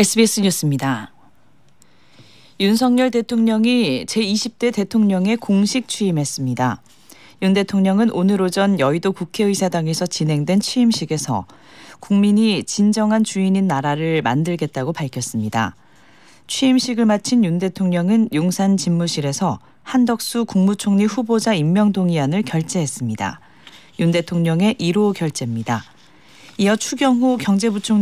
SBS 뉴스입니다. 윤석열 대통령이 제20대 대통령에 공식 취임했습니다. 윤 대통령은 오늘 오전 여의도 국회의사당에서 진행된 취임식에서 국민이 진정한 주인인 나라를 만들겠다고 밝혔습니다. 취임식을 마친 윤 대통령은 용산 집무실에서 한덕수 국무총리 후보자 임명 동의안을 결재했습니다. 윤 대통령의 1호 결재입니다. 이어 추경호 경제부총리